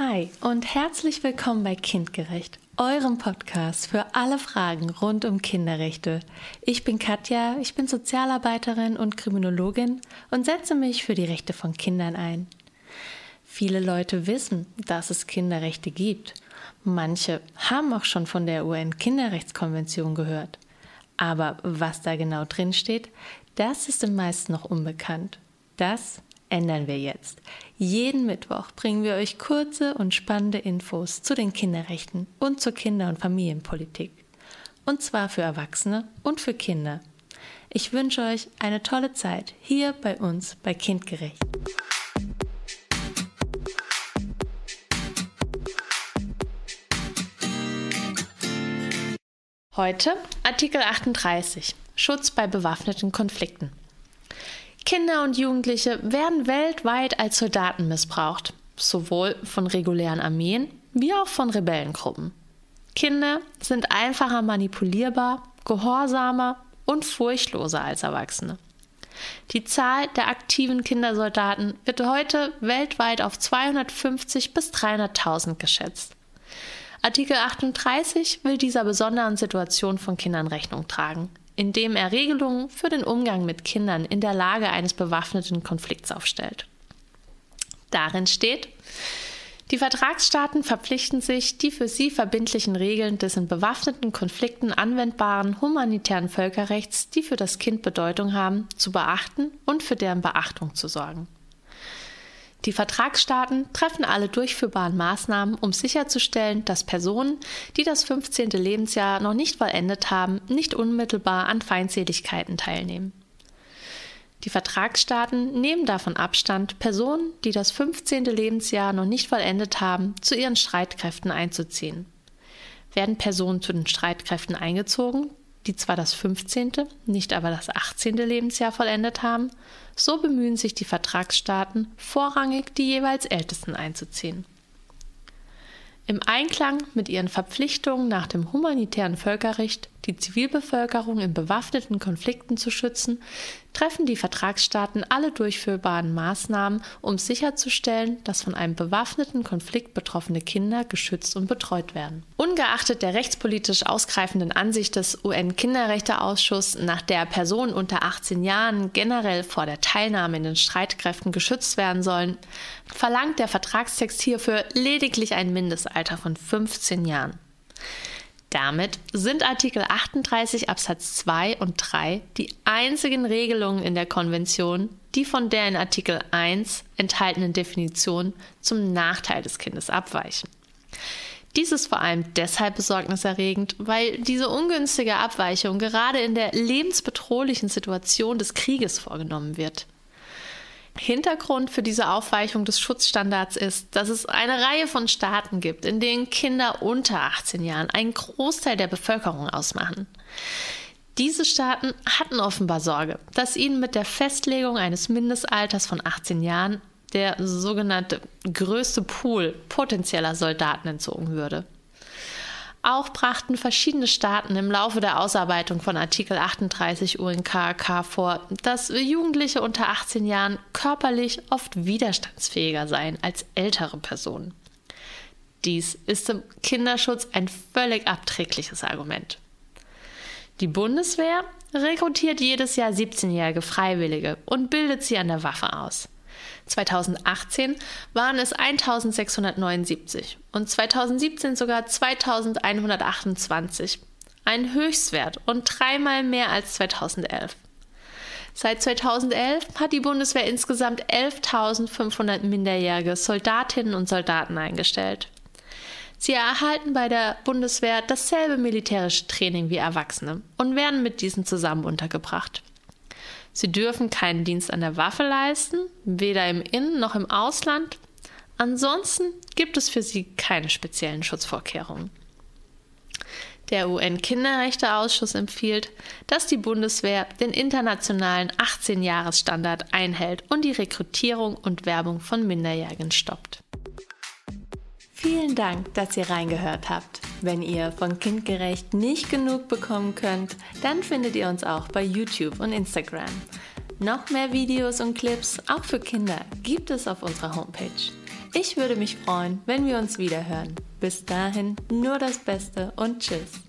Hi und herzlich willkommen bei Kindgerecht, eurem Podcast für alle Fragen rund um Kinderrechte. Ich bin Katja, ich bin Sozialarbeiterin und Kriminologin und setze mich für die Rechte von Kindern ein. Viele Leute wissen, dass es Kinderrechte gibt. Manche haben auch schon von der UN-Kinderrechtskonvention gehört. Aber was da genau drin steht, das ist den meisten noch unbekannt. Das ändern wir jetzt. Jeden Mittwoch bringen wir euch kurze und spannende Infos zu den Kinderrechten und zur Kinder- und Familienpolitik. Und zwar für Erwachsene und für Kinder. Ich wünsche euch eine tolle Zeit hier bei uns bei Kindgerecht. Heute Artikel 38 Schutz bei bewaffneten Konflikten. Kinder und Jugendliche werden weltweit als Soldaten missbraucht, sowohl von regulären Armeen wie auch von Rebellengruppen. Kinder sind einfacher manipulierbar, gehorsamer und furchtloser als Erwachsene. Die Zahl der aktiven Kindersoldaten wird heute weltweit auf 250 bis 300.000 geschätzt. Artikel 38 will dieser besonderen Situation von Kindern Rechnung tragen indem er Regelungen für den Umgang mit Kindern in der Lage eines bewaffneten Konflikts aufstellt. Darin steht, die Vertragsstaaten verpflichten sich, die für sie verbindlichen Regeln des in bewaffneten Konflikten anwendbaren humanitären Völkerrechts, die für das Kind Bedeutung haben, zu beachten und für deren Beachtung zu sorgen. Die Vertragsstaaten treffen alle durchführbaren Maßnahmen, um sicherzustellen, dass Personen, die das 15. Lebensjahr noch nicht vollendet haben, nicht unmittelbar an Feindseligkeiten teilnehmen. Die Vertragsstaaten nehmen davon Abstand, Personen, die das 15. Lebensjahr noch nicht vollendet haben, zu ihren Streitkräften einzuziehen. Werden Personen zu den Streitkräften eingezogen, die zwar das 15., nicht aber das 18. Lebensjahr vollendet haben, so bemühen sich die Vertragsstaaten, vorrangig die jeweils Ältesten einzuziehen. Im Einklang mit ihren Verpflichtungen nach dem humanitären Völkerrecht, die Zivilbevölkerung in bewaffneten Konflikten zu schützen, treffen die Vertragsstaaten alle durchführbaren Maßnahmen, um sicherzustellen, dass von einem bewaffneten Konflikt betroffene Kinder geschützt und betreut werden. Ungeachtet der rechtspolitisch ausgreifenden Ansicht des UN-Kinderrechteausschusses, nach der Personen unter 18 Jahren generell vor der Teilnahme in den Streitkräften geschützt werden sollen, verlangt der Vertragstext hierfür lediglich ein Mindestalter von 15 Jahren. Damit sind Artikel 38 Absatz 2 und 3 die einzigen Regelungen in der Konvention, die von der in Artikel 1 enthaltenen Definition zum Nachteil des Kindes abweichen. Dies ist vor allem deshalb besorgniserregend, weil diese ungünstige Abweichung gerade in der lebensbedrohlichen Situation des Krieges vorgenommen wird. Hintergrund für diese Aufweichung des Schutzstandards ist, dass es eine Reihe von Staaten gibt, in denen Kinder unter 18 Jahren einen Großteil der Bevölkerung ausmachen. Diese Staaten hatten offenbar Sorge, dass ihnen mit der Festlegung eines Mindestalters von 18 Jahren der sogenannte größte Pool potenzieller Soldaten entzogen würde. Auch brachten verschiedene Staaten im Laufe der Ausarbeitung von Artikel 38 UNKK vor, dass Jugendliche unter 18 Jahren körperlich oft widerstandsfähiger seien als ältere Personen. Dies ist im Kinderschutz ein völlig abträgliches Argument. Die Bundeswehr rekrutiert jedes Jahr 17-jährige Freiwillige und bildet sie an der Waffe aus. 2018 waren es 1679 und 2017 sogar 2128. Ein Höchstwert und dreimal mehr als 2011. Seit 2011 hat die Bundeswehr insgesamt 11.500 minderjährige Soldatinnen und Soldaten eingestellt. Sie erhalten bei der Bundeswehr dasselbe militärische Training wie Erwachsene und werden mit diesen zusammen untergebracht. Sie dürfen keinen Dienst an der Waffe leisten, weder im Innen noch im Ausland. Ansonsten gibt es für sie keine speziellen Schutzvorkehrungen. Der UN-Kinderrechteausschuss empfiehlt, dass die Bundeswehr den internationalen 18-Jahres-Standard einhält und die Rekrutierung und Werbung von Minderjährigen stoppt. Vielen Dank, dass ihr reingehört habt. Wenn ihr von Kindgerecht nicht genug bekommen könnt, dann findet ihr uns auch bei YouTube und Instagram. Noch mehr Videos und Clips, auch für Kinder, gibt es auf unserer Homepage. Ich würde mich freuen, wenn wir uns wieder hören. Bis dahin nur das Beste und Tschüss.